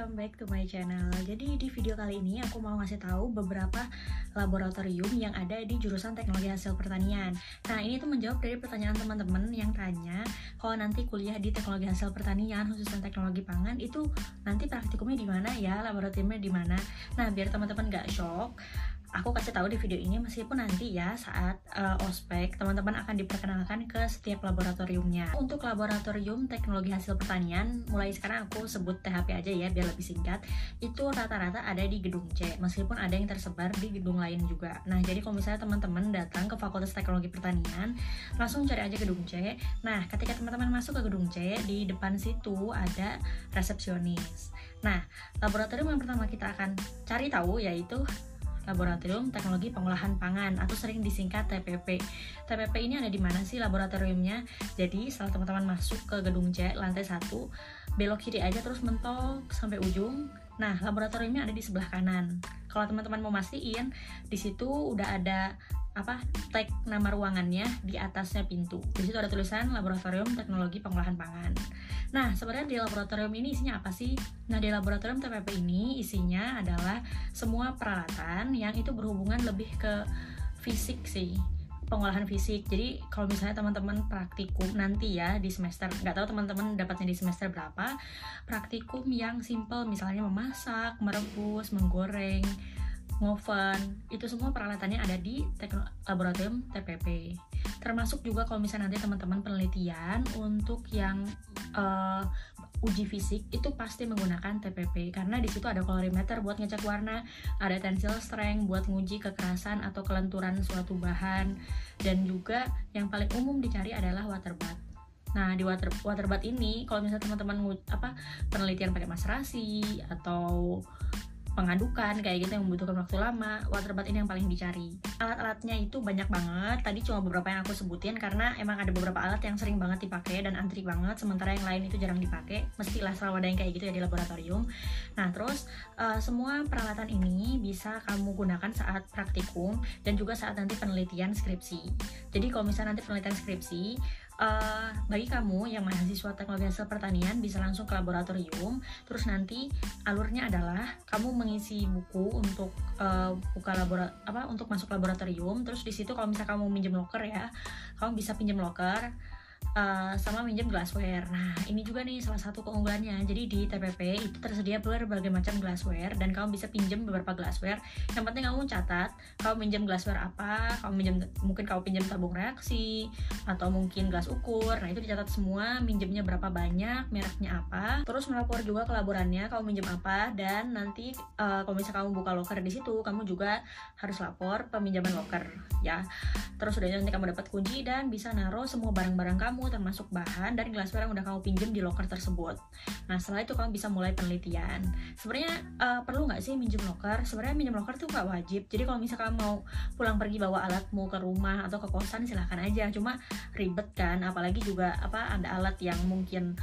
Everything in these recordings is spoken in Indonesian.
welcome back to my channel. Jadi di video kali ini aku mau ngasih tahu beberapa laboratorium yang ada di jurusan teknologi hasil pertanian. Nah ini tuh menjawab dari pertanyaan teman-teman yang tanya kalau nanti kuliah di teknologi hasil pertanian khususnya teknologi pangan itu nanti praktikumnya di mana ya, laboratoriumnya di mana. Nah biar teman-teman gak shock, aku kasih tahu di video ini meskipun nanti ya saat uh, ospek teman-teman akan diperkenalkan ke setiap laboratoriumnya. Untuk laboratorium teknologi hasil pertanian, mulai sekarang aku sebut THP aja ya biar lebih singkat. Itu rata-rata ada di gedung C, meskipun ada yang tersebar di gedung lain juga. Nah, jadi kalau misalnya teman-teman datang ke Fakultas Teknologi Pertanian, langsung cari aja gedung C. Nah, ketika teman-teman masuk ke gedung C, di depan situ ada resepsionis. Nah, laboratorium yang pertama kita akan cari tahu yaitu Laboratorium Teknologi Pengolahan Pangan atau sering disingkat TPP. TPP ini ada di mana sih laboratoriumnya? Jadi setelah teman-teman masuk ke gedung C lantai 1, belok kiri aja terus mentok sampai ujung. Nah, laboratoriumnya ada di sebelah kanan. Kalau teman-teman mau mastiin, di situ udah ada apa tag nama ruangannya di atasnya pintu. Di situ ada tulisan Laboratorium Teknologi Pengolahan Pangan. Nah, sebenarnya di laboratorium ini isinya apa sih? Nah, di laboratorium TPP ini isinya adalah semua peralatan yang itu berhubungan lebih ke fisik sih pengolahan fisik. Jadi kalau misalnya teman-teman praktikum nanti ya di semester, nggak tahu teman-teman dapatnya di semester berapa, praktikum yang simple misalnya memasak, merebus, menggoreng, ngoven itu semua peralatannya ada di laboratorium TPP termasuk juga kalau misalnya nanti teman-teman penelitian untuk yang uh, uji fisik itu pasti menggunakan TPP karena di situ ada colorimeter buat ngecek warna, ada tensile strength buat nguji kekerasan atau kelenturan suatu bahan. Dan juga yang paling umum dicari adalah water bath. Nah, di water water bath ini kalau misalnya teman-teman apa penelitian pakai maserasi atau pengadukan kayak gitu yang membutuhkan waktu lama water bath ini yang paling dicari. Alat-alatnya itu banyak banget. Tadi cuma beberapa yang aku sebutin karena emang ada beberapa alat yang sering banget dipakai dan antri banget sementara yang lain itu jarang dipakai. Mestilah selalu ada yang kayak gitu ya di laboratorium. Nah terus uh, semua peralatan ini bisa kamu gunakan saat praktikum dan juga saat nanti penelitian skripsi. Jadi kalau misalnya nanti penelitian skripsi uh, bagi kamu yang mahasiswa teknologi hasil pertanian bisa langsung ke laboratorium. Terus nanti alurnya adalah kamu mengisi buku untuk uh, buka labora apa untuk masuk laboratorium. Terus di situ kalau misalnya kamu minjem locker ya kamu bisa pinjam locker uh, sama minjem glassware. Nah, ini juga nih salah satu keunggulannya. Jadi di TPP itu tersedia berbagai macam glassware dan kamu bisa pinjam beberapa glassware. Yang penting kamu catat, kamu minjem glassware apa, kamu minjem mungkin kamu pinjam tabung reaksi atau mungkin gelas ukur. Nah, itu dicatat semua, minjemnya berapa banyak, mereknya apa. Terus melapor juga ke laborannya kamu minjem apa dan nanti uh, kalau misalnya kamu buka locker di situ, kamu juga harus lapor peminjaman locker ya. Terus udah nanti kamu dapat kunci dan bisa naruh semua barang-barang kamu kamu termasuk bahan dan glassware yang udah kamu pinjam di locker tersebut. Nah setelah itu kamu bisa mulai penelitian. Sebenarnya uh, perlu nggak sih minjem locker? Sebenarnya minjem locker tuh nggak wajib. Jadi kalau misalkan mau pulang pergi bawa alatmu ke rumah atau ke kosan silahkan aja. Cuma ribet kan, apalagi juga apa ada alat yang mungkin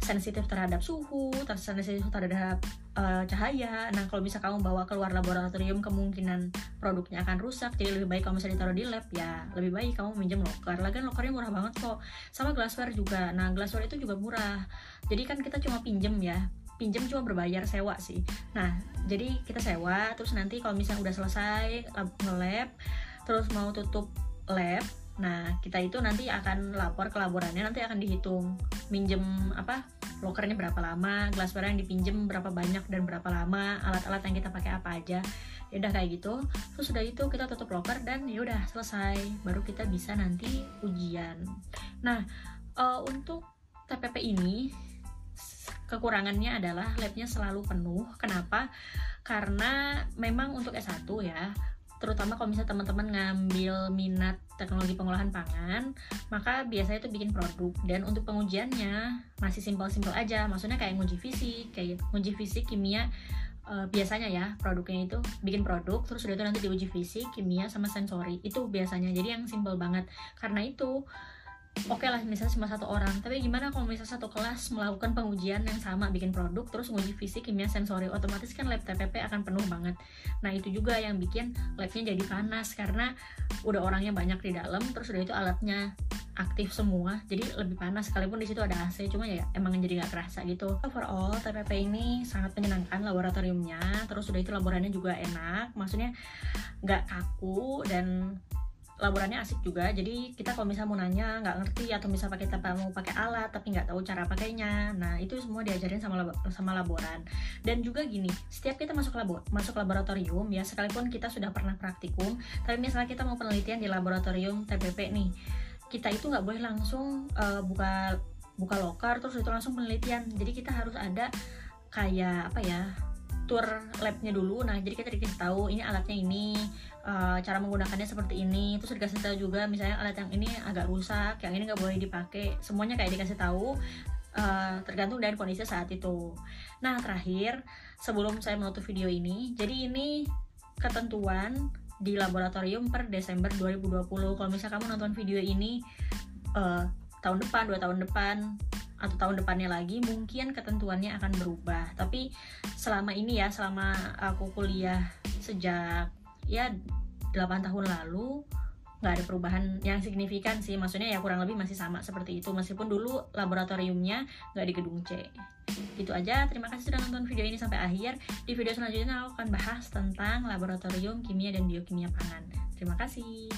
sensitif terhadap suhu, sensitif terhadap uh, cahaya. Nah, kalau bisa kamu bawa keluar laboratorium, kemungkinan produknya akan rusak. Jadi lebih baik kamu bisa ditaruh di lab ya. Lebih baik kamu minjem locker. Lagian lockernya murah banget kok. Sama glassware juga. Nah, glassware itu juga murah. Jadi kan kita cuma pinjem ya. Pinjem cuma berbayar sewa sih. Nah, jadi kita sewa. Terus nanti kalau misalnya udah selesai nge-lab, terus mau tutup lab, Nah, kita itu nanti akan lapor ke laborannya, nanti akan dihitung minjem apa lokernya berapa lama, glassware yang dipinjem berapa banyak dan berapa lama, alat-alat yang kita pakai apa aja. Ya udah kayak gitu. Terus sudah itu kita tutup loker dan ya udah selesai. Baru kita bisa nanti ujian. Nah, uh, untuk TPP ini kekurangannya adalah labnya selalu penuh. Kenapa? Karena memang untuk S1 ya, terutama kalau misalnya teman-teman ngambil minat teknologi pengolahan pangan, maka biasanya itu bikin produk dan untuk pengujiannya masih simpel-simpel aja. Maksudnya kayak nguji fisik, kayak nguji fisik, kimia uh, biasanya ya produknya itu bikin produk terus udah itu nanti diuji fisik, kimia sama sensori. Itu biasanya. Jadi yang simpel banget. Karena itu oke okay lah misalnya cuma satu orang. Tapi gimana kalau misalnya satu kelas melakukan pengujian yang sama bikin produk terus nguji fisik kimia sensori otomatis kan lab TPP akan penuh banget. Nah itu juga yang bikin labnya jadi panas karena udah orangnya banyak di dalam terus udah itu alatnya aktif semua jadi lebih panas. Sekalipun di situ ada AC cuma ya emang jadi nggak kerasa gitu. Overall TPP ini sangat menyenangkan laboratoriumnya terus udah itu laborannya juga enak maksudnya nggak kaku dan laborannya asik juga. Jadi kita kalau misalnya mau nanya nggak ngerti atau pakai tanpa mau pakai alat tapi nggak tahu cara pakainya nah itu semua diajarin sama lab sama laboran. Dan juga gini setiap kita masuk labo masuk laboratorium ya sekalipun kita sudah pernah praktikum tapi misalnya kita mau penelitian di laboratorium TPP nih kita itu nggak boleh langsung uh, buka buka lokar terus itu langsung penelitian. Jadi kita harus ada kayak apa ya tour labnya dulu. Nah jadi kita dikasih tahu ini alatnya ini uh, cara menggunakannya seperti ini. Terus dikasih tahu juga misalnya alat yang ini agak rusak yang ini nggak boleh dipakai. Semuanya kayak dikasih tahu uh, tergantung dari kondisi saat itu. Nah terakhir sebelum saya menutup video ini jadi ini ketentuan di laboratorium per Desember 2020 kalau misalnya kamu nonton video ini uh, tahun depan dua tahun depan atau tahun depannya lagi mungkin ketentuannya akan berubah. Tapi selama ini ya selama aku kuliah sejak ya 8 tahun lalu nggak ada perubahan yang signifikan sih. Maksudnya ya kurang lebih masih sama seperti itu. Meskipun dulu laboratoriumnya nggak di gedung C. Gitu aja. Terima kasih sudah nonton video ini sampai akhir. Di video selanjutnya aku akan bahas tentang laboratorium kimia dan biokimia pangan. Terima kasih